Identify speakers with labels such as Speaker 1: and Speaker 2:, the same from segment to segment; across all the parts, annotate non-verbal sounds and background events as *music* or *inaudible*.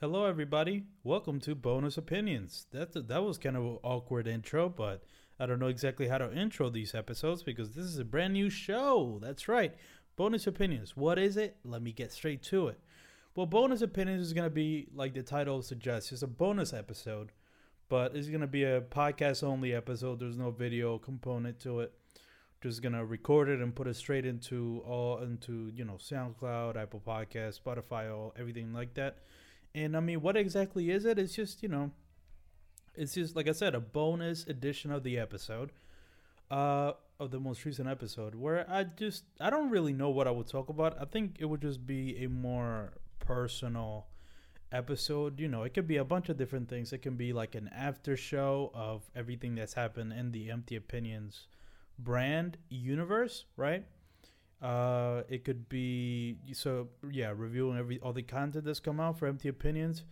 Speaker 1: Hello, everybody. Welcome to Bonus Opinions. That that was kind of an awkward intro, but I don't know exactly how to intro these episodes because this is a brand new show. That's right, Bonus Opinions. What is it? Let me get straight to it. Well, Bonus Opinions is gonna be like the title suggests. It's a bonus episode, but it's gonna be a podcast only episode. There's no video component to it. Just gonna record it and put it straight into all into you know SoundCloud, Apple Podcast, Spotify, all everything like that and I mean, what exactly is it? It's just, you know, it's just, like I said, a bonus edition of the episode, uh, of the most recent episode, where I just, I don't really know what I would talk about. I think it would just be a more personal episode. You know, it could be a bunch of different things. It can be like an after show of everything that's happened in the Empty Opinions brand universe, right? Uh, it could be so yeah, reviewing every all the content that's come out for Empty Opinions,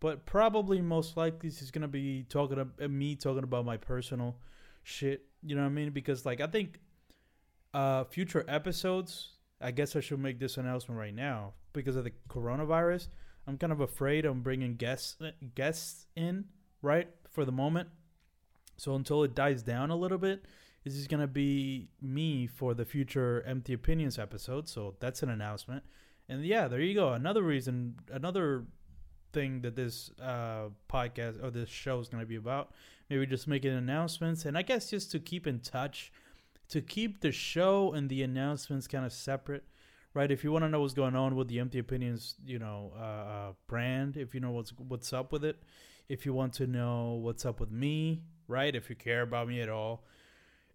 Speaker 1: but probably most likely is gonna be talking about me talking about my personal shit. You know what I mean? Because like I think uh, future episodes. I guess I should make this announcement right now because of the coronavirus. I'm kind of afraid I'm bringing guests guests in right for the moment. So until it dies down a little bit, this is gonna be me for the future Empty Opinions episode. So that's an announcement. And yeah, there you go. Another reason, another thing that this uh, podcast or this show is gonna be about. Maybe just making announcements, and I guess just to keep in touch, to keep the show and the announcements kind of separate. Right, if you want to know what's going on with the Empty Opinions, you know, uh, uh, brand, if you know what's what's up with it, if you want to know what's up with me, right, if you care about me at all,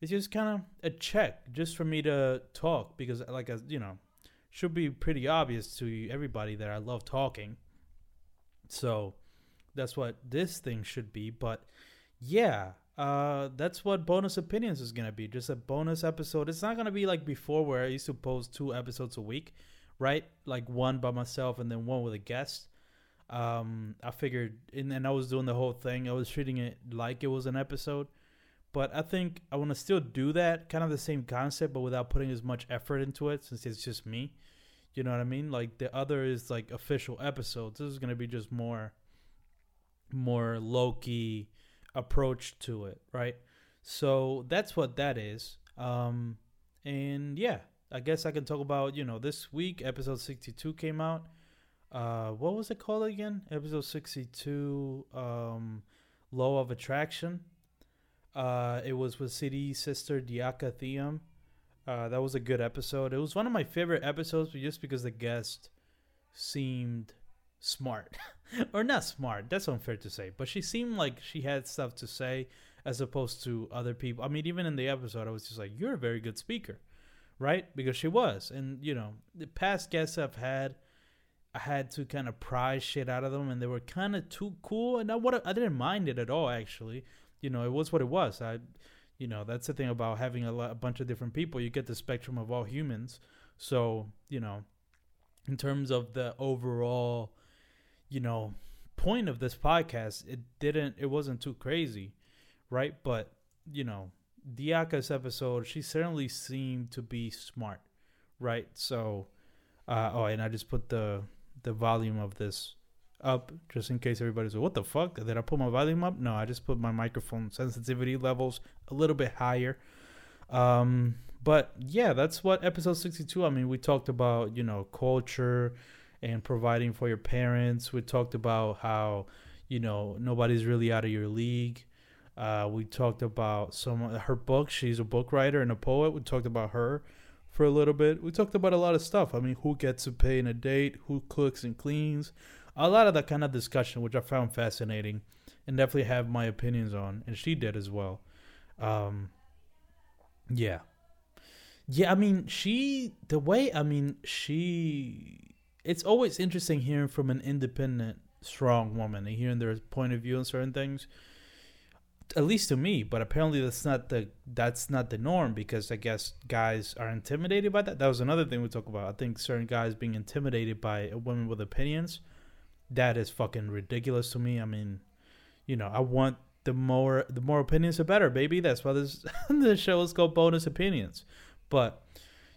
Speaker 1: it's just kind of a check just for me to talk because like a, you know should be pretty obvious to everybody that I love talking. So that's what this thing should be. But yeah, uh, that's what bonus opinions is gonna be. Just a bonus episode. It's not gonna be like before where I used to post two episodes a week, right? Like one by myself and then one with a guest. Um, I figured, and, and I was doing the whole thing. I was treating it like it was an episode. But I think I want to still do that, kind of the same concept, but without putting as much effort into it, since it's just me. You know what I mean? Like the other is like official episodes. This is gonna be just more, more low key approach to it, right? So that's what that is. Um, and yeah, I guess I can talk about you know this week episode sixty two came out. Uh, what was it called again? Episode sixty two. Um, Law of Attraction. Uh, it was with City sister Diaka Thiam. Uh, that was a good episode. It was one of my favorite episodes, just because the guest seemed smart, *laughs* or not smart. That's unfair to say, but she seemed like she had stuff to say as opposed to other people. I mean, even in the episode, I was just like, "You're a very good speaker," right? Because she was, and you know, the past guests I've had. I had to kind of pry shit out of them, and they were kind of too cool. And I, what I didn't mind it at all, actually you know, it was what it was. I, you know, that's the thing about having a, lot, a bunch of different people. You get the spectrum of all humans. So, you know, in terms of the overall, you know, point of this podcast, it didn't, it wasn't too crazy, right? But, you know, Diaka's episode, she certainly seemed to be smart, right? So, uh, oh, and I just put the the volume of this up just in case everybody's like, what the fuck? Did I put my volume up? No, I just put my microphone sensitivity levels a little bit higher. Um, but yeah, that's what episode 62. I mean, we talked about, you know, culture and providing for your parents. We talked about how, you know, nobody's really out of your league. Uh, we talked about some her book. She's a book writer and a poet. We talked about her for a little bit. We talked about a lot of stuff. I mean, who gets to pay in a date, who cooks and cleans, a lot of that kind of discussion, which I found fascinating, and definitely have my opinions on, and she did as well. Um, yeah, yeah. I mean, she the way I mean she. It's always interesting hearing from an independent, strong woman and hearing their point of view on certain things. At least to me, but apparently that's not the that's not the norm because I guess guys are intimidated by that. That was another thing we talk about. I think certain guys being intimidated by women with opinions that is fucking ridiculous to me. I mean, you know, I want the more the more opinions the better, baby. That's why this *laughs* the show is called bonus opinions. But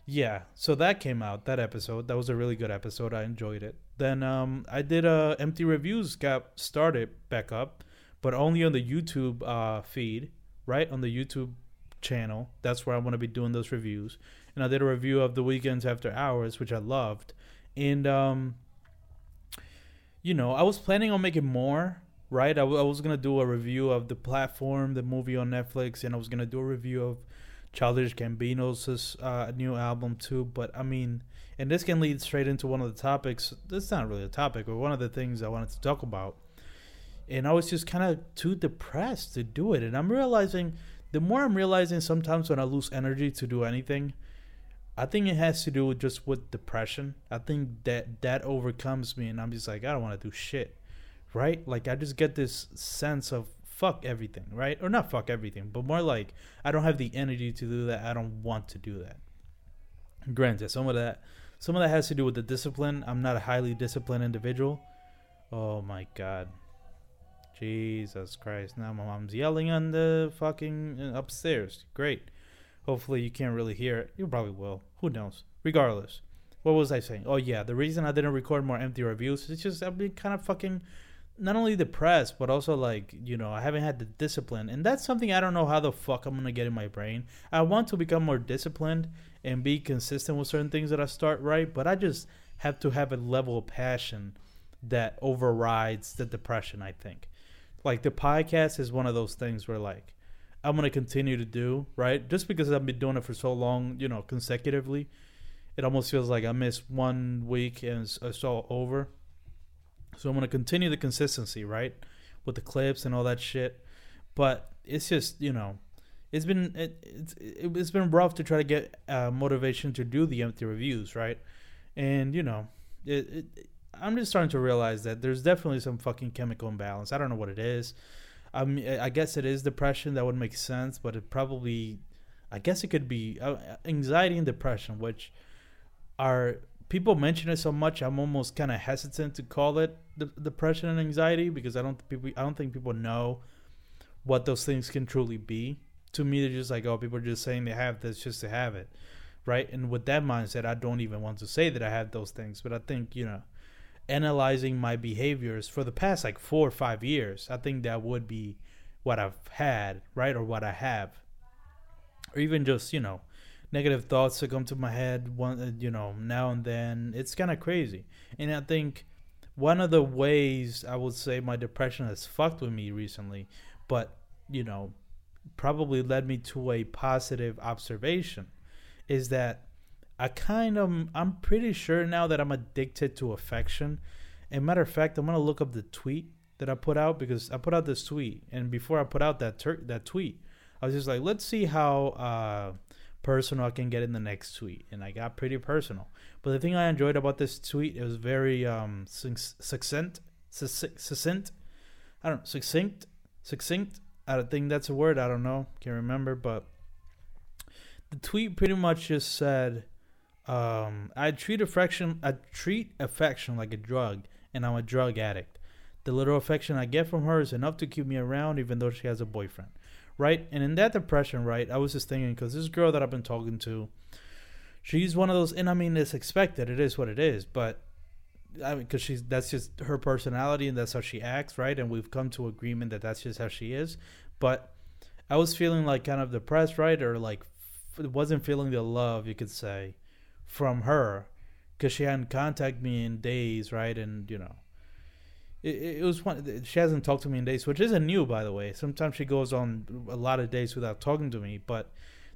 Speaker 1: yeah, so that came out that episode. That was a really good episode. I enjoyed it. Then um, I did uh, empty reviews got started back up, but only on the YouTube uh, feed, right on the YouTube channel. That's where I want to be doing those reviews. And I did a review of the Weeknd's after hours, which I loved. And um, you know, I was planning on making more. Right, I, w- I was gonna do a review of the platform, the movie on Netflix, and I was gonna do a review of Childish Gambino's uh, new album too. But I mean, and this can lead straight into one of the topics. That's not really a topic, but one of the things I wanted to talk about. And I was just kind of too depressed to do it. And I'm realizing, the more I'm realizing, sometimes when I lose energy to do anything, I think it has to do with just with depression. I think that that overcomes me, and I'm just like, I don't want to do shit, right? Like I just get this sense of fuck everything, right? Or not fuck everything, but more like I don't have the energy to do that. I don't want to do that. Granted, some of that, some of that has to do with the discipline. I'm not a highly disciplined individual. Oh my god. Jesus Christ. Now my mom's yelling on the fucking uh, upstairs. Great. Hopefully you can't really hear it. You probably will. Who knows? Regardless. What was I saying? Oh yeah, the reason I didn't record more empty reviews is just I've been kind of fucking not only depressed, but also like, you know, I haven't had the discipline. And that's something I don't know how the fuck I'm gonna get in my brain. I want to become more disciplined and be consistent with certain things that I start right, but I just have to have a level of passion that overrides the depression, I think. Like the podcast is one of those things where like I'm gonna continue to do right, just because I've been doing it for so long, you know, consecutively. It almost feels like I missed one week and it's, it's all over. So I'm gonna continue the consistency, right, with the clips and all that shit. But it's just you know, it's been it, it's it's been rough to try to get uh, motivation to do the empty reviews, right? And you know, it, it I'm just starting to realize that there's definitely some fucking chemical imbalance. I don't know what it is. I mean, I guess it is depression. That would make sense, but it probably, I guess it could be uh, anxiety and depression, which are people mention it so much. I'm almost kind of hesitant to call it depression and anxiety because I don't people I don't think people know what those things can truly be. To me, they're just like, oh, people are just saying they have this just to have it, right? And with that mindset, I don't even want to say that I have those things. But I think you know analyzing my behaviors for the past like four or five years, I think that would be what I've had, right? Or what I have. Or even just, you know, negative thoughts that come to my head one uh, you know, now and then. It's kind of crazy. And I think one of the ways I would say my depression has fucked with me recently, but, you know, probably led me to a positive observation is that I kind of I'm pretty sure now that I'm addicted to affection. And matter of fact, I'm gonna look up the tweet that I put out because I put out this tweet, and before I put out that that tweet, I was just like, let's see how uh, personal I can get in the next tweet, and I got pretty personal. But the thing I enjoyed about this tweet, it was very um, succinct, succinct. I don't know, succinct, succinct. I don't think that's a word. I don't know, can't remember, but the tweet pretty much just said um, I treat affection. I treat affection like a drug, and I'm a drug addict. The little affection I get from her is enough to keep me around, even though she has a boyfriend, right? And in that depression, right, I was just thinking because this girl that I've been talking to, she's one of those, and I mean, it's expected. It is what it is, but I mean, because she's that's just her personality and that's how she acts, right? And we've come to agreement that that's just how she is. But I was feeling like kind of depressed, right, or like wasn't feeling the love, you could say from her because she hadn't contacted me in days, right? And you know, it, it was one. She hasn't talked to me in days, which isn't new, by the way. Sometimes she goes on a lot of days without talking to me, but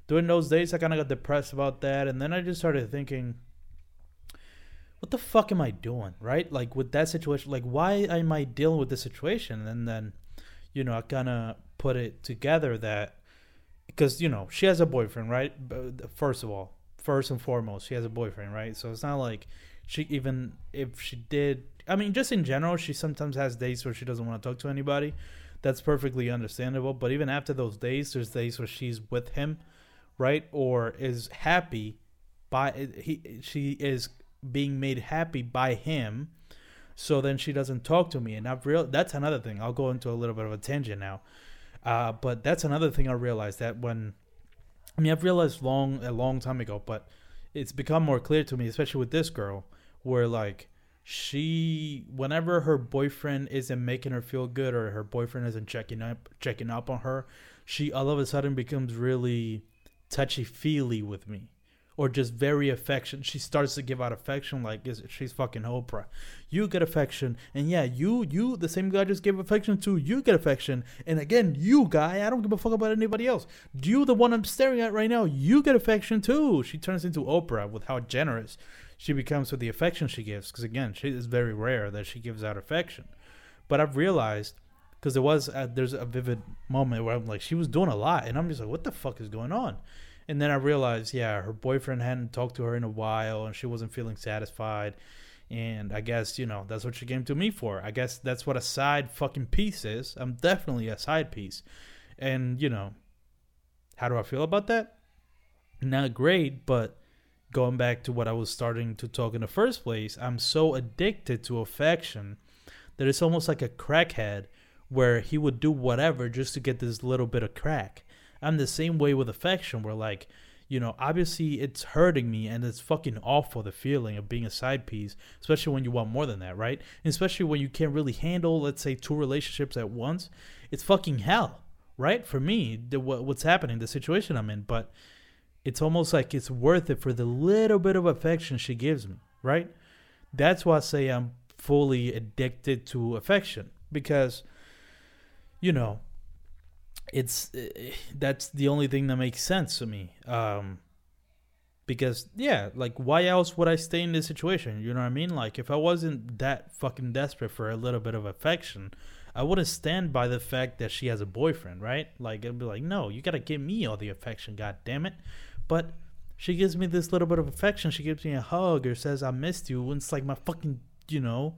Speaker 1: during those days, I kind of got depressed about that, and then I just started thinking. What the fuck am I doing, right? Like with that situation, like why am I dealing with this situation? And then, you know, I kind of put it together that because you know she has a boyfriend, right? First of all, first and foremost, she has a boyfriend, right? So it's not like she even if she did. I mean, just in general, she sometimes has days where she doesn't want to talk to anybody. That's perfectly understandable. But even after those days, there's days where she's with him, right, or is happy by he. She is being made happy by him. So then she doesn't talk to me, and I've real. That's another thing. I'll go into a little bit of a tangent now, uh, but that's another thing I realized that when I mean, I've realized long a long time ago, but it's become more clear to me, especially with this girl, where like she whenever her boyfriend isn't making her feel good or her boyfriend isn't checking up checking up on her, she all of a sudden becomes really touchy feely with me or just very affection. She starts to give out affection like she's fucking Oprah. You get affection, and yeah, you you the same guy just gave affection to. You get affection, and again, you guy, I don't give a fuck about anybody else. You the one I'm staring at right now. You get affection too. She turns into Oprah with how generous she becomes with the affection she gives. Because again, she is very rare that she gives out affection. But I've realized because there was a, there's a vivid moment where I'm like she was doing a lot, and I'm just like, what the fuck is going on? And then I realized, yeah, her boyfriend hadn't talked to her in a while and she wasn't feeling satisfied. And I guess, you know, that's what she came to me for. I guess that's what a side fucking piece is. I'm definitely a side piece. And, you know, how do I feel about that? Not great, but going back to what I was starting to talk in the first place, I'm so addicted to affection that it's almost like a crackhead where he would do whatever just to get this little bit of crack. I'm the same way with affection where like, you know, obviously it's hurting me and it's fucking awful the feeling of being a side piece, especially when you want more than that, right? And especially when you can't really handle, let's say, two relationships at once. It's fucking hell, right? For me, the, what's happening, the situation I'm in, but it's almost like it's worth it for the little bit of affection she gives me, right? That's why I say I'm fully addicted to affection because, you know, it's uh, that's the only thing that makes sense to me. Um, because yeah, like why else would I stay in this situation? You know what I mean? Like if I wasn't that fucking desperate for a little bit of affection, I wouldn't stand by the fact that she has a boyfriend, right? Like it'd be like, no, you gotta give me all the affection, god damn it. But she gives me this little bit of affection. She gives me a hug or says I missed you. It's like my fucking, you know,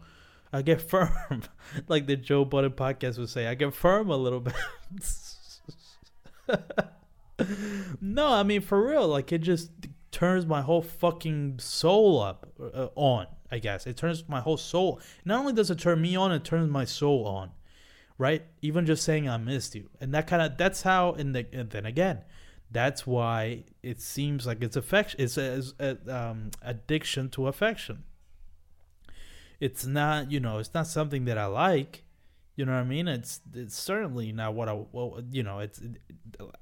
Speaker 1: I get *laughs* firm, like the Joe Budden podcast would say. I get firm a little bit. *laughs* *laughs* no, I mean for real, like it just turns my whole fucking soul up uh, on. I guess it turns my whole soul. Not only does it turn me on, it turns my soul on. Right? Even just saying I missed you, and that kind of that's how. And, the, and then again, that's why it seems like it's affection. It's a, a um, addiction to affection. It's not, you know, it's not something that I like you know what I mean? It's it's certainly not what I well, you know, it's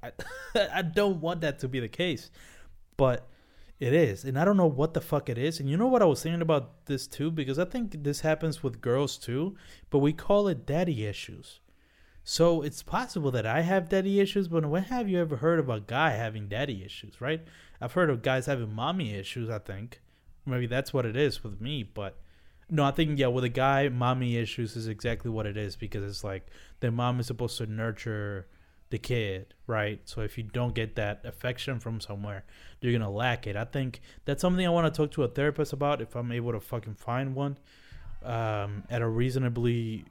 Speaker 1: I, *laughs* I don't want that to be the case. But it is. And I don't know what the fuck it is. And you know what I was thinking about this too because I think this happens with girls too, but we call it daddy issues. So it's possible that I have daddy issues, but when have you ever heard of a guy having daddy issues, right? I've heard of guys having mommy issues, I think. Maybe that's what it is with me, but no, I think yeah, with a guy, mommy issues is exactly what it is because it's like the mom is supposed to nurture the kid, right? So if you don't get that affection from somewhere, you're gonna lack it. I think that's something I want to talk to a therapist about if I'm able to fucking find one um, at a reasonably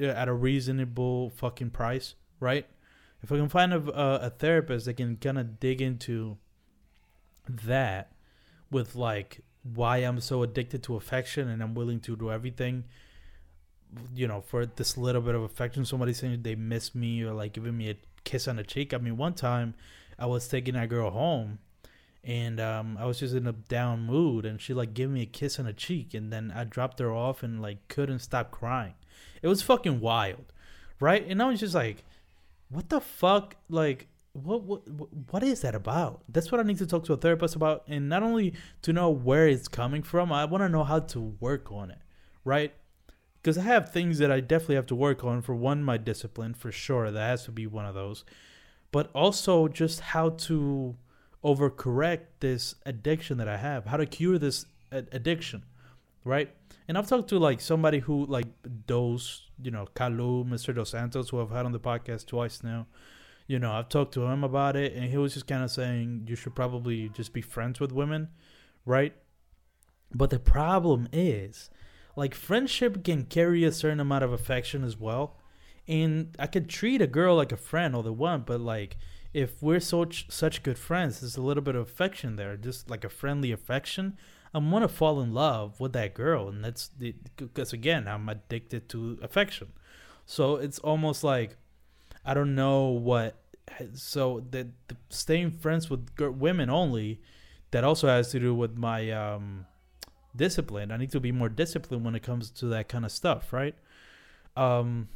Speaker 1: at a reasonable fucking price, right? If I can find a, a, a therapist that can kind of dig into that with like why I'm so addicted to affection and I'm willing to do everything, you know, for this little bit of affection. Somebody saying they miss me or like giving me a kiss on the cheek. I mean, one time I was taking that girl home and um, I was just in a down mood and she like gave me a kiss on the cheek and then I dropped her off and like couldn't stop crying. It was fucking wild, right? And I was just like, what the fuck? Like, what what what is that about? That's what I need to talk to a therapist about, and not only to know where it's coming from, I want to know how to work on it, right? Because I have things that I definitely have to work on. For one, my discipline, for sure, that has to be one of those, but also just how to overcorrect this addiction that I have, how to cure this addiction, right? And I've talked to like somebody who like those, you know, Kalu, Mr. Dos Santos, who I've had on the podcast twice now you know, I've talked to him about it, and he was just kind of saying you should probably just be friends with women, right? But the problem is, like, friendship can carry a certain amount of affection as well. And I could treat a girl like a friend all the one, but like, if we're such such good friends, there's a little bit of affection there, just like a friendly affection. I'm gonna fall in love with that girl, and that's because again, I'm addicted to affection. So it's almost like I don't know what. So the, the staying friends with women only that also has to do with my um, discipline. I need to be more disciplined when it comes to that kind of stuff, right? Um,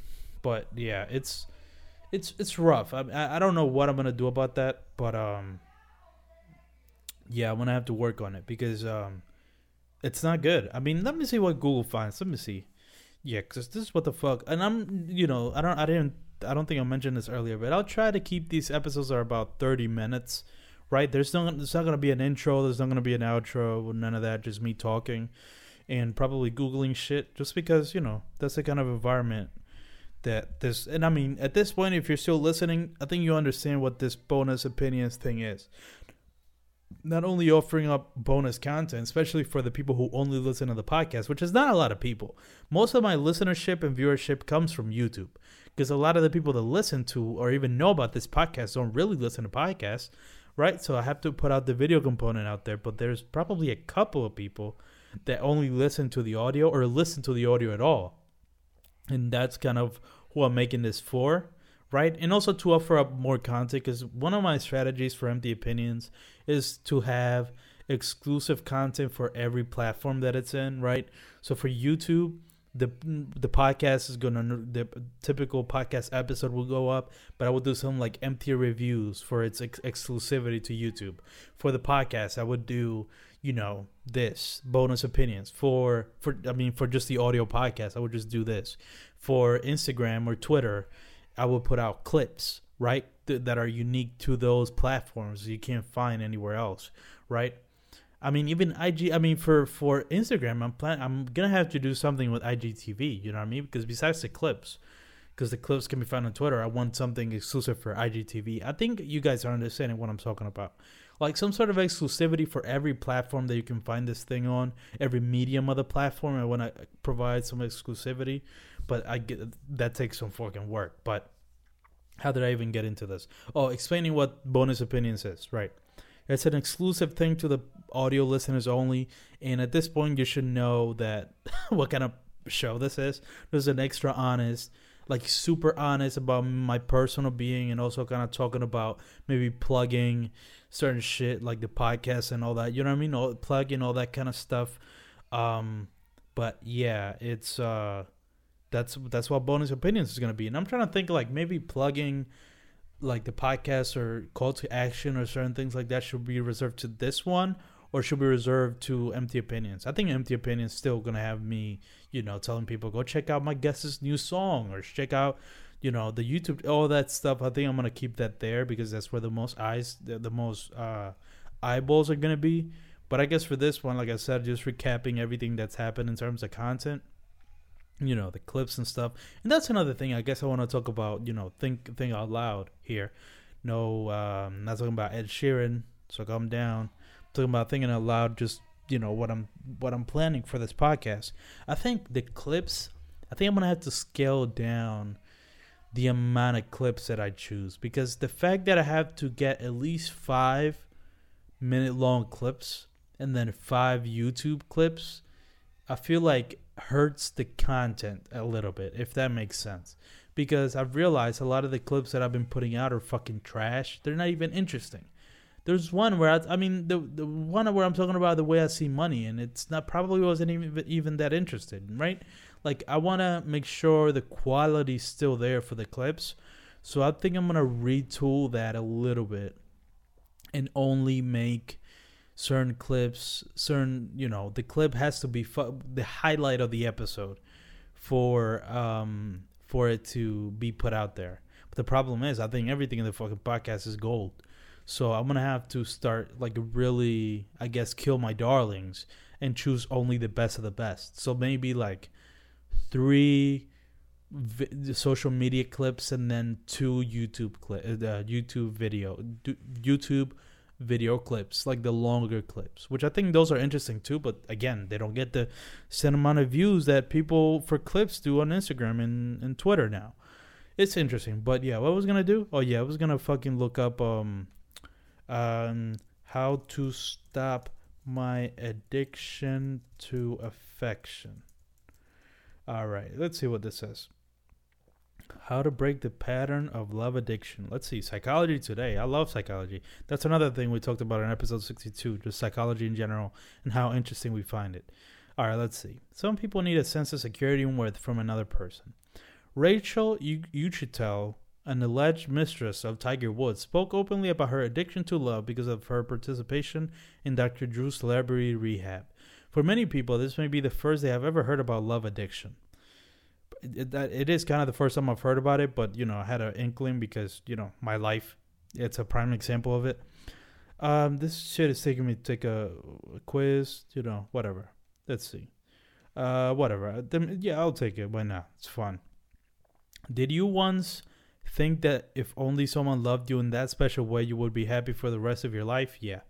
Speaker 1: but yeah, it's it's it's rough. I I don't know what I'm gonna do about that, but um, yeah, I'm gonna have to work on it because um, it's not good. I mean, let me see what Google finds. Let me see. Yeah, because this is what the fuck. And I'm, you know, I don't, I didn't, I don't think I mentioned this earlier, but I'll try to keep these episodes are about 30 minutes, right? There's no, there's not gonna be an intro. There's not gonna be an outro. None of that. Just me talking, and probably googling shit. Just because you know that's the kind of environment that this. And I mean, at this point, if you're still listening, I think you understand what this bonus opinions thing is not only offering up bonus content, especially for the people who only listen to the podcast, which is not a lot of people. Most of my listenership and viewership comes from YouTube because a lot of the people that listen to or even know about this podcast don't really listen to podcasts, right? So I have to put out the video component out there, but there's probably a couple of people that only listen to the audio or listen to the audio at all. And that's kind of who I'm making this for right? And also to offer up more content because one of my strategies for empty opinions is to have exclusive content for every platform that it's in, right? So for YouTube, the the podcast is gonna the typical podcast episode will go up, but I will do some like empty reviews for its ex- exclusivity to YouTube. For the podcast, I would do you know this bonus opinions for for I mean for just the audio podcast, I would just do this. For Instagram or Twitter, I would put out clips, right, th- that are unique to those platforms you can't find anywhere else, right? I mean, even IG. I mean, for for Instagram, I'm plan. I'm gonna have to do something with IGTV. You know what I mean? Because besides the clips, because the clips can be found on Twitter, I want something exclusive for IGTV. I think you guys are understanding what I'm talking about. Like some sort of exclusivity for every platform that you can find this thing on, every medium of the platform. I want to provide some exclusivity but I get that takes some fucking work. But how did I even get into this? Oh, explaining what bonus opinions is, right? It's an exclusive thing to the audio listeners only, and at this point, you should know that *laughs* what kind of show this is. There's an extra honest, like super honest about my personal being, and also kind of talking about maybe plugging certain shit like the podcast and all that. You know what I mean? All, plugging all that kind of stuff. Um, but yeah, it's uh that's that's what bonus opinions is going to be. And I'm trying to think like maybe plugging like the podcast or call to action or certain things like that should be reserved to this one or should be reserved to empty opinions. I think empty opinions still going to have me, you know, telling people go check out my guest's new song or check out you know the YouTube all that stuff. I think I'm gonna keep that there because that's where the most eyes, the, the most uh, eyeballs are gonna be. But I guess for this one, like I said, just recapping everything that's happened in terms of content you know the clips and stuff. And that's another thing i guess i want to talk about you know think think out loud here. No um not talking about ed sheeran so calm down. I'm talking about thinking out loud just you know what i'm what i'm planning for this podcast. I think the clips i think i'm gonna have to scale down the amount of clips that i choose. Because the fact that i have to get at least five minute long clips and then five youtube clips i feel like hurts the content a little bit, if that makes sense. Because I've realized a lot of the clips that I've been putting out are fucking trash. They're not even interesting. There's one where I, I mean the the one where I'm talking about the way I see money, and it's not probably wasn't even even that interested, right? Like I want to make sure the quality's still there for the clips, so I think I'm gonna retool that a little bit, and only make certain clips, certain you know the clip has to be fu- the highlight of the episode for um for it to be put out there. But the problem is, I think everything in the fucking podcast is gold. So I'm gonna have to start like really, I guess, kill my darlings and choose only the best of the best. So maybe like three vi- social media clips and then two YouTube clip, uh, YouTube video, YouTube video clips, like the longer clips, which I think those are interesting too. But again, they don't get the same amount of views that people for clips do on Instagram and, and Twitter now. It's interesting, but yeah, what I was gonna do? Oh yeah, I was gonna fucking look up um, um, how to stop my addiction to affection. All right, let's see what this says. How to break the pattern of love addiction. Let's see. Psychology today. I love psychology. That's another thing we talked about in episode 62, just psychology in general and how interesting we find it. All right, let's see. Some people need a sense of security and worth from another person. Rachel Uchitel, an alleged mistress of Tiger Woods, spoke openly about her addiction to love because of her participation in Dr. Drew's celebrity rehab. For many people, this may be the first they have ever heard about love addiction it, that it is kind of the first time I've heard about it, but you know, I had an inkling because you know my life. It's a prime example of it. Um, this shit is taking me to take a, a quiz. You know, whatever. Let's see. Uh, whatever. Then, yeah, I'll take it. Why not? It's fun. Did you once think that if only someone loved you in that special way, you would be happy for the rest of your life? Yeah.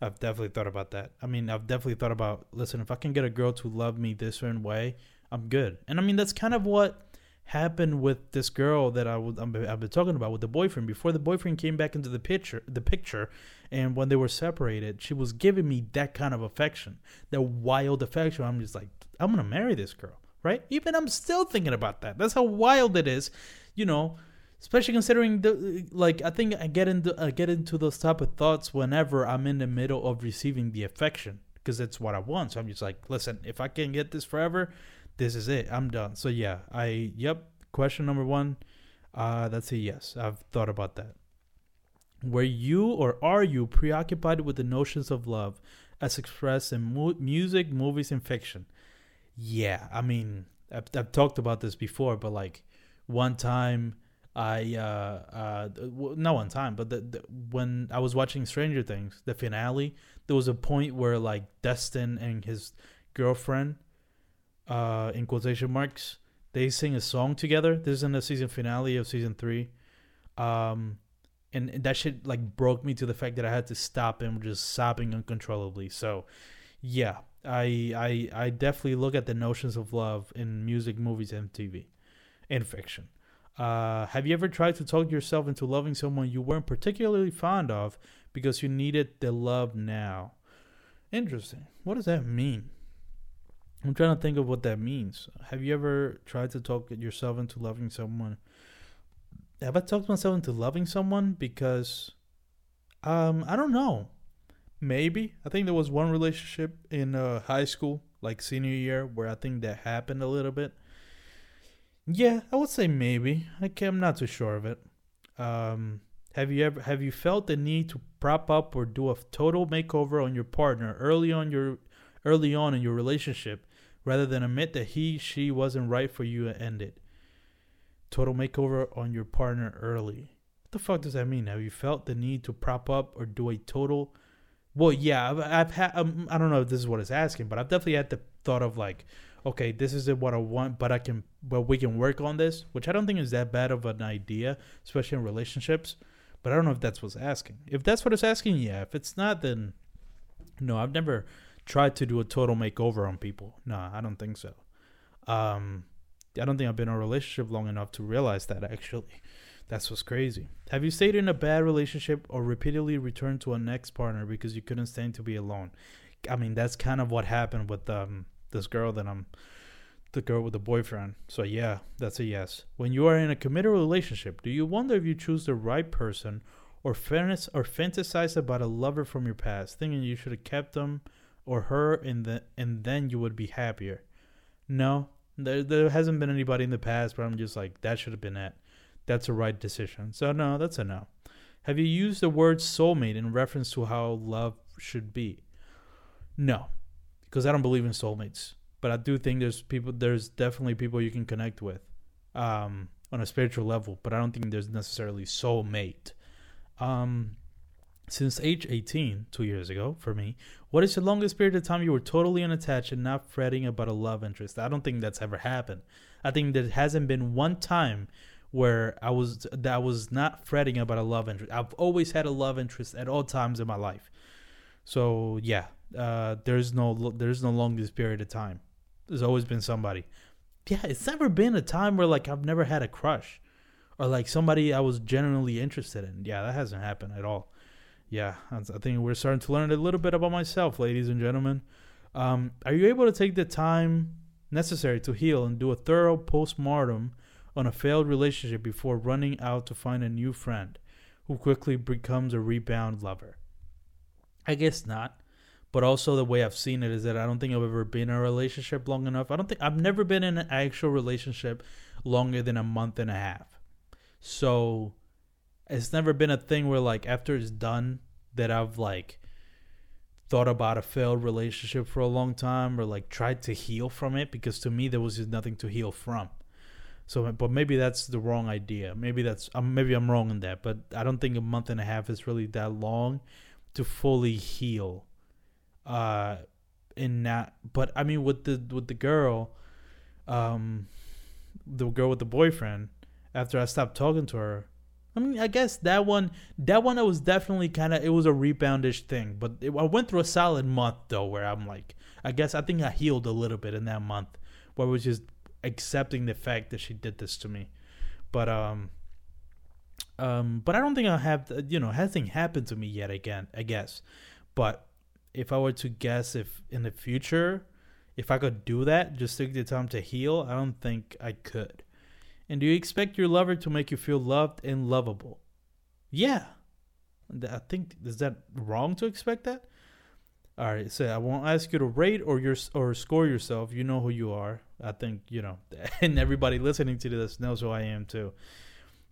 Speaker 1: I've definitely thought about that. I mean, I've definitely thought about listen, if I can get a girl to love me this certain way, I'm good. And I mean, that's kind of what happened with this girl that I I've been talking about with the boyfriend. Before the boyfriend came back into the picture, the picture, and when they were separated, she was giving me that kind of affection, that wild affection. I'm just like, I'm gonna marry this girl, right? Even I'm still thinking about that. That's how wild it is, you know. Especially considering the like, I think I get into I get into those type of thoughts whenever I'm in the middle of receiving the affection because it's what I want. So I'm just like, listen, if I can get this forever, this is it. I'm done. So yeah, I yep. Question number one, uh, that's a yes. I've thought about that. Were you or are you preoccupied with the notions of love as expressed in mu- music, movies, and fiction? Yeah, I mean, I've, I've talked about this before, but like one time I uh uh not one time, but the, the, when I was watching Stranger Things, the finale, there was a point where like Dustin and his girlfriend uh, in quotation marks, they sing a song together. This is in the season finale of season three. Um, and that shit like broke me to the fact that I had to stop and just sobbing uncontrollably. So, yeah, I I I definitely look at the notions of love in music, movies, and TV, and fiction. Uh, have you ever tried to talk yourself into loving someone you weren't particularly fond of because you needed the love now? Interesting. What does that mean? I'm trying to think of what that means. Have you ever tried to talk yourself into loving someone? Have I talked myself into loving someone? Because, um, I don't know. Maybe. I think there was one relationship in uh, high school, like senior year, where I think that happened a little bit. Yeah, I would say maybe. I am not too sure of it. Um, have you ever have you felt the need to prop up or do a total makeover on your partner early on your early on in your relationship rather than admit that he, she wasn't right for you and end it. Total makeover on your partner early. What the fuck does that mean? Have you felt the need to prop up or do a total? Well, yeah, I've, I've had. Um, I don't know if this is what it's asking, but I've definitely had the thought of like, okay, this is what I want, but I can, but we can work on this, which I don't think is that bad of an idea, especially in relationships. But I don't know if that's what's asking. If that's what it's asking, yeah. If it's not, then no. I've never tried to do a total makeover on people. No, I don't think so. Um, I don't think I've been in a relationship long enough to realize that actually. That's what's crazy. Have you stayed in a bad relationship or repeatedly returned to an ex partner because you couldn't stand to be alone? I mean, that's kind of what happened with um this girl that I'm the girl with the boyfriend. So yeah, that's a yes. When you are in a committed relationship, do you wonder if you choose the right person or fantasize about a lover from your past, thinking you should have kept them or her and the and then you would be happier. No, there there hasn't been anybody in the past where I'm just like that should have been it. That's a right decision. So no, that's a no. Have you used the word soulmate in reference to how love should be? No, because I don't believe in soulmates. But I do think there's people. There's definitely people you can connect with, um, on a spiritual level. But I don't think there's necessarily soulmate. Um, since age 18, two years ago for me, what is the longest period of time you were totally unattached and not fretting about a love interest? I don't think that's ever happened. I think there hasn't been one time where I was that I was not fretting about a love interest. I've always had a love interest at all times in my life. So yeah, uh, there's no there's no longest period of time. There's always been somebody. Yeah, it's never been a time where like I've never had a crush or like somebody I was genuinely interested in. Yeah, that hasn't happened at all yeah, I think we're starting to learn a little bit about myself, ladies and gentlemen. Um, are you able to take the time necessary to heal and do a thorough postmortem on a failed relationship before running out to find a new friend who quickly becomes a rebound lover. I guess not. But also the way I've seen it is that I don't think I've ever been in a relationship long enough. I don't think I've never been in an actual relationship longer than a month and a half. So it's never been a thing where like after it's done that I've like thought about a failed relationship for a long time or like tried to heal from it because to me there was just nothing to heal from. So, but maybe that's the wrong idea. Maybe that's um, maybe I'm wrong in that. But I don't think a month and a half is really that long to fully heal. Uh, in that, but I mean, with the with the girl, um, the girl with the boyfriend. After I stopped talking to her, I mean, I guess that one, that one, I was definitely kind of, it was a reboundish thing. But it, I went through a solid month though, where I'm like, I guess I think I healed a little bit in that month, where I was just accepting the fact that she did this to me. But um, um, but I don't think I have, you know, hasn't happened to me yet. Again, I guess. But if I were to guess, if in the future, if I could do that, just take the time to heal, I don't think I could. And do you expect your lover to make you feel loved and lovable? Yeah. I think is that wrong to expect that? All right, so I won't ask you to rate or your or score yourself. You know who you are. I think you know, *laughs* and everybody listening to this knows who I am too.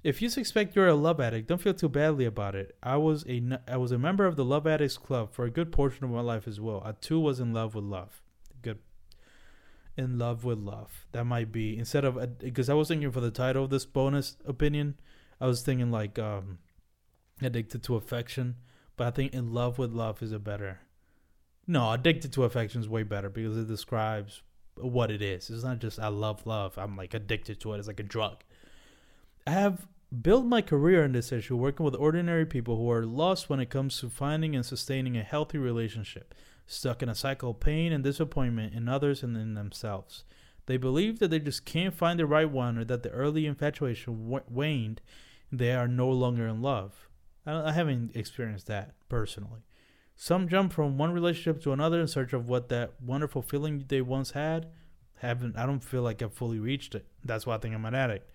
Speaker 1: If you suspect you're a love addict, don't feel too badly about it. I was a I was a member of the Love Addicts Club for a good portion of my life as well. I too was in love with love. In love with love. That might be instead of because I was thinking for the title of this bonus opinion, I was thinking like um, addicted to affection, but I think in love with love is a better. No, addicted to affection is way better because it describes what it is. It's not just I love love. I'm like addicted to it. It's like a drug. I have built my career in this issue working with ordinary people who are lost when it comes to finding and sustaining a healthy relationship stuck in a cycle of pain and disappointment in others and in themselves. They believe that they just can't find the right one or that the early infatuation w- waned they are no longer in love. I, I haven't experienced that personally. Some jump from one relationship to another in search of what that wonderful feeling they once had. Haven't I don't feel like I've fully reached it. That's why I think I'm an addict,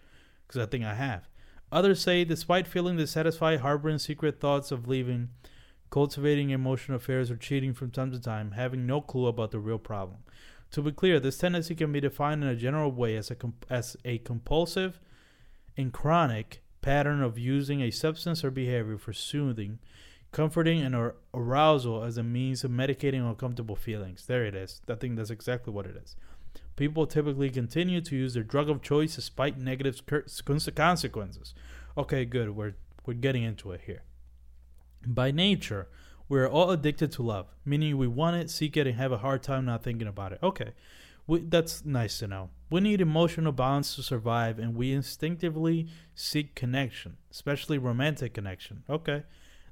Speaker 1: because I think I have. Others say, despite feeling dissatisfied, harboring secret thoughts of leaving, cultivating emotional affairs, or cheating from time to time, having no clue about the real problem. To be clear, this tendency can be defined in a general way as a, comp- as a compulsive and chronic pattern of using a substance or behavior for soothing, comforting, and or arousal as a means of medicating uncomfortable feelings. There it is. I think that's exactly what it is. People typically continue to use their drug of choice despite negative consequences. Okay, good. We're we're getting into it here. By nature, we're all addicted to love, meaning we want it, seek it, and have a hard time not thinking about it. Okay, we, that's nice to know. We need emotional balance to survive, and we instinctively seek connection, especially romantic connection. Okay,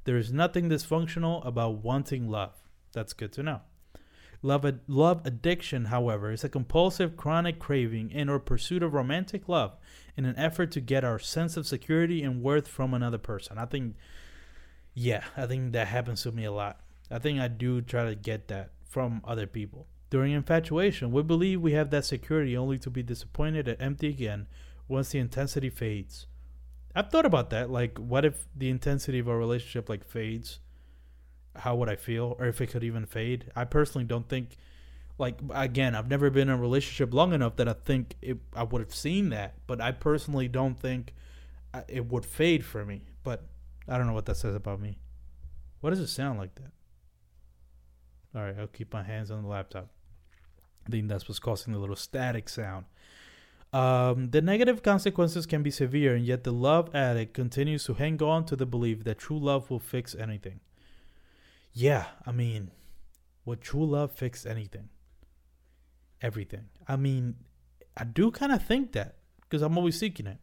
Speaker 1: there is nothing dysfunctional about wanting love. That's good to know. Love, ad- love addiction, however, is a compulsive, chronic craving and or pursuit of romantic love in an effort to get our sense of security and worth from another person. I think yeah, I think that happens to me a lot. I think I do try to get that from other people. During infatuation, we believe we have that security only to be disappointed and empty again once the intensity fades. I've thought about that. Like, what if the intensity of a relationship like fades? How would I feel, or if it could even fade? I personally don't think. Like again, I've never been in a relationship long enough that I think it, I would have seen that, but I personally don't think uh, it would fade for me. But I don't know what that says about me. What does it sound like that? All right, I'll keep my hands on the laptop. I think that's what's causing the little static sound. Um, the negative consequences can be severe, and yet the love addict continues to hang on to the belief that true love will fix anything. Yeah, I mean, would true love fix anything? Everything. I mean, I do kind of think that because I'm always seeking it.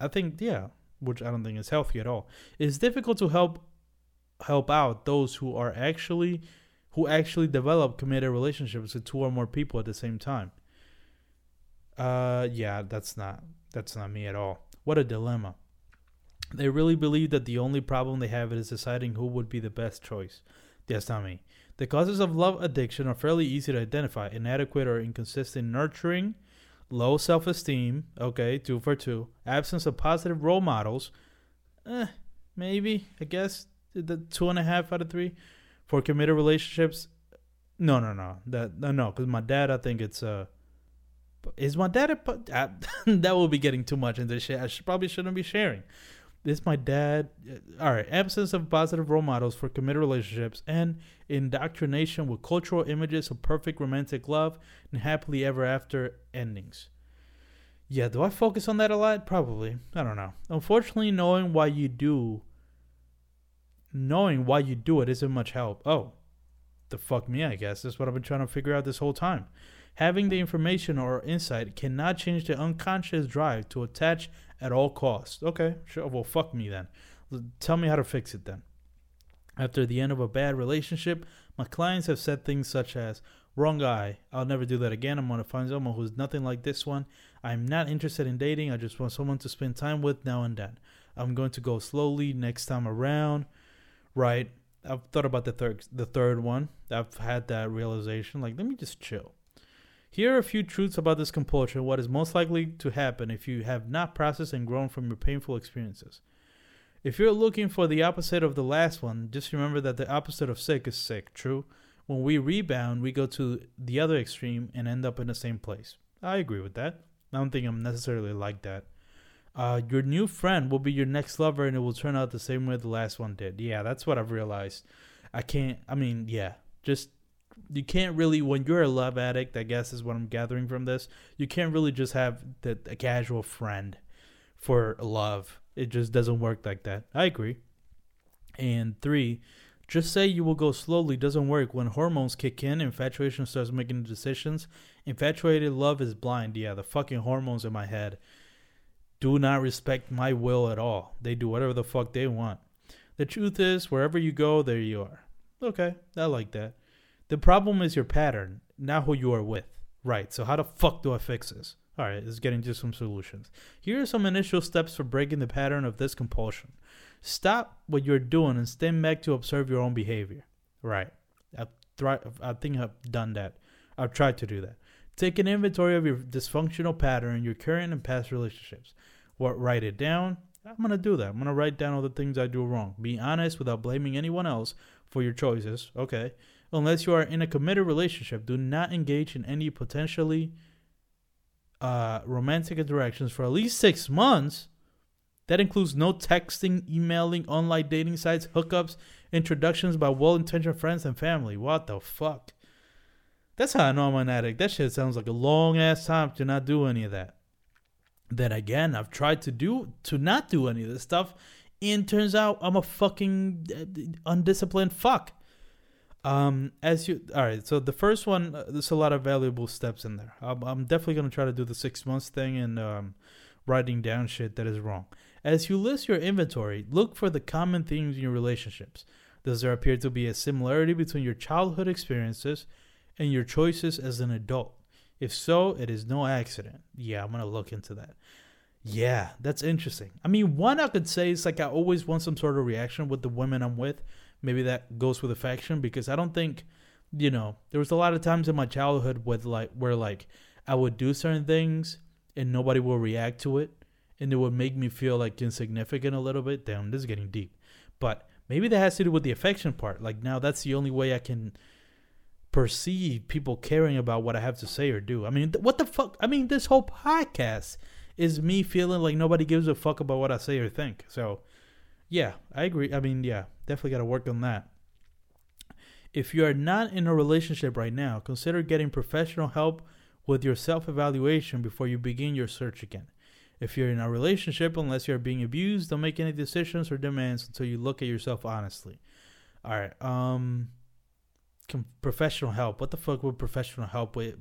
Speaker 1: I think, yeah, which I don't think is healthy at all. It's difficult to help help out those who are actually who actually develop committed relationships with two or more people at the same time. Uh yeah, that's not that's not me at all. What a dilemma. They really believe that the only problem they have is deciding who would be the best choice. That's not me. The causes of love addiction are fairly easy to identify inadequate or inconsistent nurturing, low self esteem. Okay, two for two. Absence of positive role models. Eh, maybe I guess the two and a half out of three for committed relationships. No, no, no. That no, no. Because my dad, I think it's uh. Is my dad a? *laughs* That will be getting too much into shit. I should, probably shouldn't be sharing. This my dad. Uh, all right, absence of positive role models for committed relationships and indoctrination with cultural images of perfect romantic love and happily ever after endings. Yeah, do I focus on that a lot? Probably. I don't know. Unfortunately, knowing why you do, knowing why you do it isn't much help. Oh, the fuck me, I guess. That's what I've been trying to figure out this whole time. Having the information or insight cannot change the unconscious drive to attach at all costs. Okay, sure. Well, fuck me then. Tell me how to fix it then. After the end of a bad relationship, my clients have said things such as, Wrong guy. I'll never do that again. I'm going to find someone who's nothing like this one. I'm not interested in dating. I just want someone to spend time with now and then. I'm going to go slowly next time around. Right. I've thought about the third the third one. I've had that realization. Like, let me just chill. Here are a few truths about this compulsion, what is most likely to happen if you have not processed and grown from your painful experiences. If you're looking for the opposite of the last one, just remember that the opposite of sick is sick, true? When we rebound, we go to the other extreme and end up in the same place. I agree with that. I don't think I'm necessarily like that. Uh, your new friend will be your next lover and it will turn out the same way the last one did. Yeah, that's what I've realized. I can't, I mean, yeah, just you can't really when you're a love addict i guess is what i'm gathering from this you can't really just have the, a casual friend for love. It just doesn't work like that. I agree. And three just say you will go slowly. Doesn't work. When hormones kick in infatuation starts making decisions. Infatuated love is blind. Yeah the fucking hormones in my head do not respect my will at all. They do whatever the fuck they want. The truth is wherever you go there you are. Okay i like that the problem is your pattern, not who you are with. Right, so how the fuck do I fix this? Alright, let's get into some solutions. Here are some initial steps for breaking the pattern of this compulsion. Stop what you're doing and stand back to observe your own behavior. Right. I've I think I've done that. I've tried to do that. Take an inventory of your dysfunctional pattern your current and past relationships. What write it down? I'm gonna do that. I'm gonna write down all the things I do wrong. Be honest without blaming anyone else for your choices. Okay. Unless you are in a committed relationship, do not engage in any potentially uh, romantic interactions for at least six months. That includes no texting, emailing, online dating sites, hookups, introductions by well intentioned friends and family. What the fuck? That's how I know I'm an addict. That shit sounds like a long ass time to not do any of that. Then again, I've tried to do to not do any of this stuff, and turns out I'm a fucking uh, undisciplined fuck. Um, as you all right, so the first one, uh, there's a lot of valuable steps in there. I'm, I'm definitely gonna try to do the six months thing and um, writing down shit that is wrong. As you list your inventory, look for the common themes in your relationships. Does there appear to be a similarity between your childhood experiences and your choices as an adult? If so, it is no accident. Yeah, I'm gonna look into that. Yeah, that's interesting. I mean, one I could say is like I always want some sort of reaction with the women I'm with maybe that goes with affection because I don't think, you know, there was a lot of times in my childhood with like where like I would do certain things and nobody will react to it and it would make me feel like insignificant a little bit. Damn, this is getting deep. But maybe that has to do with the affection part. Like now that's the only way I can perceive people caring about what I have to say or do. I mean, what the fuck? I mean, this whole podcast is me feeling like nobody gives a fuck about what I say or think. So yeah, I agree. I mean, yeah, definitely got to work on that. If you are not in a relationship right now, consider getting professional help with your self evaluation before you begin your search again. If you're in a relationship, unless you're being abused, don't make any decisions or demands until you look at yourself honestly. All right. Um, professional help. What the fuck would professional help with?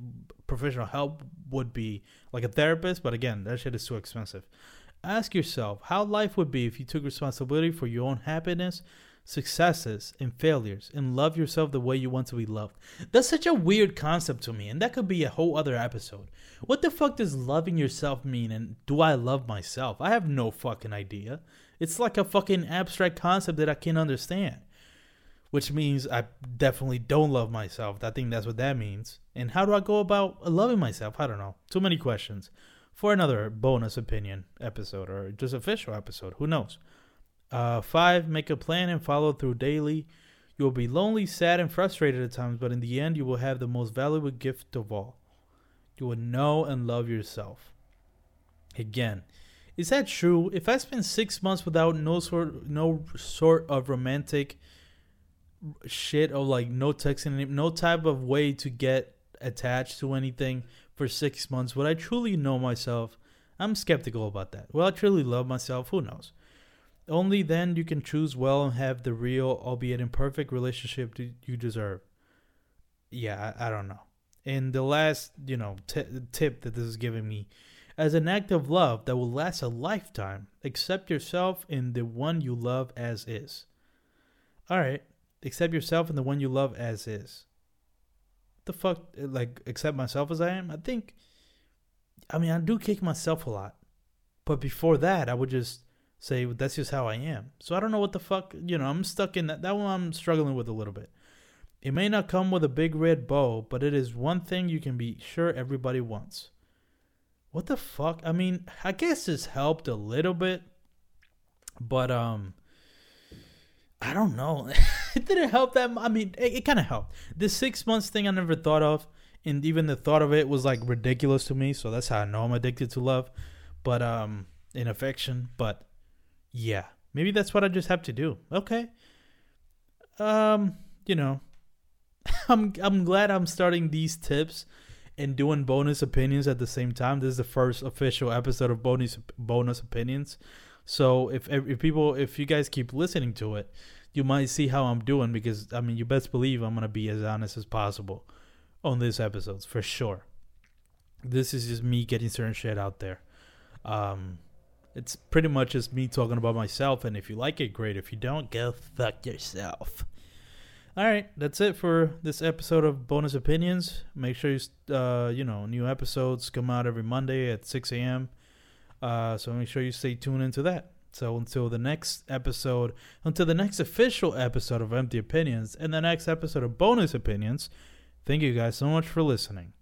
Speaker 1: Professional help would be like a therapist, but again, that shit is too expensive. Ask yourself how life would be if you took responsibility for your own happiness, successes, and failures and love yourself the way you want to be loved. That's such a weird concept to me, and that could be a whole other episode. What the fuck does loving yourself mean, and do I love myself? I have no fucking idea. It's like a fucking abstract concept that I can't understand. which means I definitely don't love myself. I think that's what that means. And how do I go about loving myself? I don't know. Too many questions for another bonus opinion episode or just official episode. Who knows? Uh, five, make a plan and follow through daily. You will be lonely, sad, and frustrated at times, but in the end, you will have the most valuable gift of all. You will know and love yourself. Again, is that true? If I spend six months without no sort, no sort of romantic shit or like no texting, no type of way to get attached to anything for six months, would I truly know myself? I'm skeptical about that. Will I truly love myself? Who knows? Only then you can choose well and have the real, albeit imperfect, relationship you deserve. Yeah, I, I don't know. And the last, you know, t- tip that this is giving me, as an act of love that will last a lifetime, accept yourself in the one you love as is. All right, accept yourself in the one you love as is. The fuck, like, accept myself as I am? I think, I mean, I do kick myself a lot. But before that, I would just say that's just how I am. So I don't know what the fuck, you know, I'm stuck in that. That one I'm struggling with a little bit. It may not come with a big red bow, but it is one thing you can be sure everybody wants. What the fuck? I mean, I guess this helped a little bit, but um, I don't know. *laughs* *laughs* it didn't help that. I mean, it, it kind of helped. The six months thing I never thought of, and even the thought of it was like ridiculous to me. So that's how I know I'm addicted to love, but um, in affection. But yeah, maybe that's what I just have to do. Okay. Um, you know, *laughs* I'm I'm glad I'm starting these tips and doing bonus opinions at the same time. This is the first official episode of bonus bonus opinions. So if if people if you guys keep listening to it, you might see how I'm doing because I mean you best believe I'm gonna be as honest as possible on these episodes for sure. This is just me getting certain shit out there. Um, it's pretty much just me talking about myself, and if you like it, great. If you don't, go fuck yourself. All right, that's it for this episode of Bonus Opinions. Make sure you, uh, you know, new episodes come out every Monday at 6 a.m. Uh, so make sure you stay tuned into that. So until the next episode, until the next official episode of Empty Opinions and the next episode of Bonus Opinions, thank you guys so much for listening.